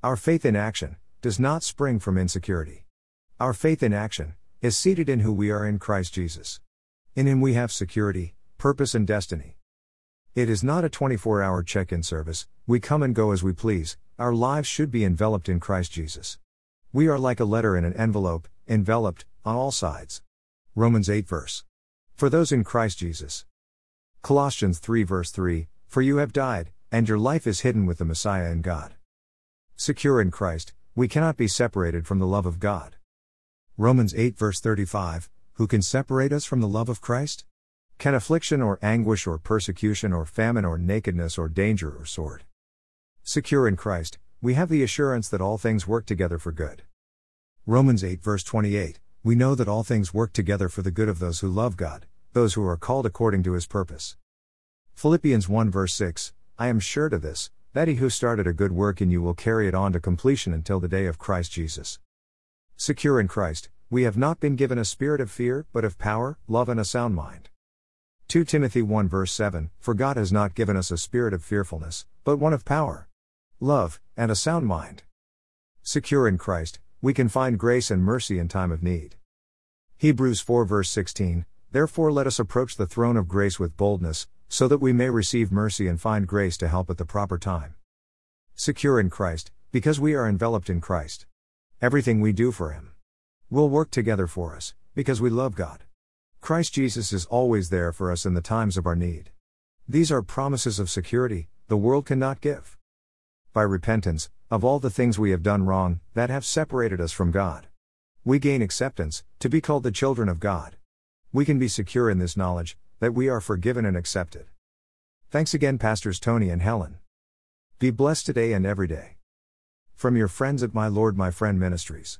Our faith in action does not spring from insecurity. Our faith in action is seated in who we are in Christ Jesus. In Him we have security, purpose, and destiny. It is not a 24 hour check in service, we come and go as we please, our lives should be enveloped in Christ Jesus. We are like a letter in an envelope, enveloped, on all sides. Romans 8 verse. For those in Christ Jesus. Colossians 3 verse 3 For you have died, and your life is hidden with the Messiah in God. Secure in Christ, we cannot be separated from the love of God. Romans 8 verse 35 Who can separate us from the love of Christ? Can affliction or anguish or persecution or famine or nakedness or danger or sword? Secure in Christ, we have the assurance that all things work together for good. Romans 8 verse 28 We know that all things work together for the good of those who love God, those who are called according to his purpose. Philippians 1 verse 6 I am sure to this, that he who started a good work in you will carry it on to completion until the day of Christ Jesus. Secure in Christ, we have not been given a spirit of fear, but of power, love, and a sound mind. 2 Timothy 1 verse 7 For God has not given us a spirit of fearfulness, but one of power, love, and a sound mind. Secure in Christ, we can find grace and mercy in time of need. Hebrews 4 verse 16 Therefore let us approach the throne of grace with boldness, so that we may receive mercy and find grace to help at the proper time. Secure in Christ, because we are enveloped in Christ. Everything we do for Him will work together for us, because we love God. Christ Jesus is always there for us in the times of our need. These are promises of security the world cannot give. By repentance, of all the things we have done wrong, that have separated us from God, we gain acceptance, to be called the children of God. We can be secure in this knowledge, that we are forgiven and accepted. Thanks again, Pastors Tony and Helen. Be blessed today and every day. From your friends at My Lord, My Friend Ministries.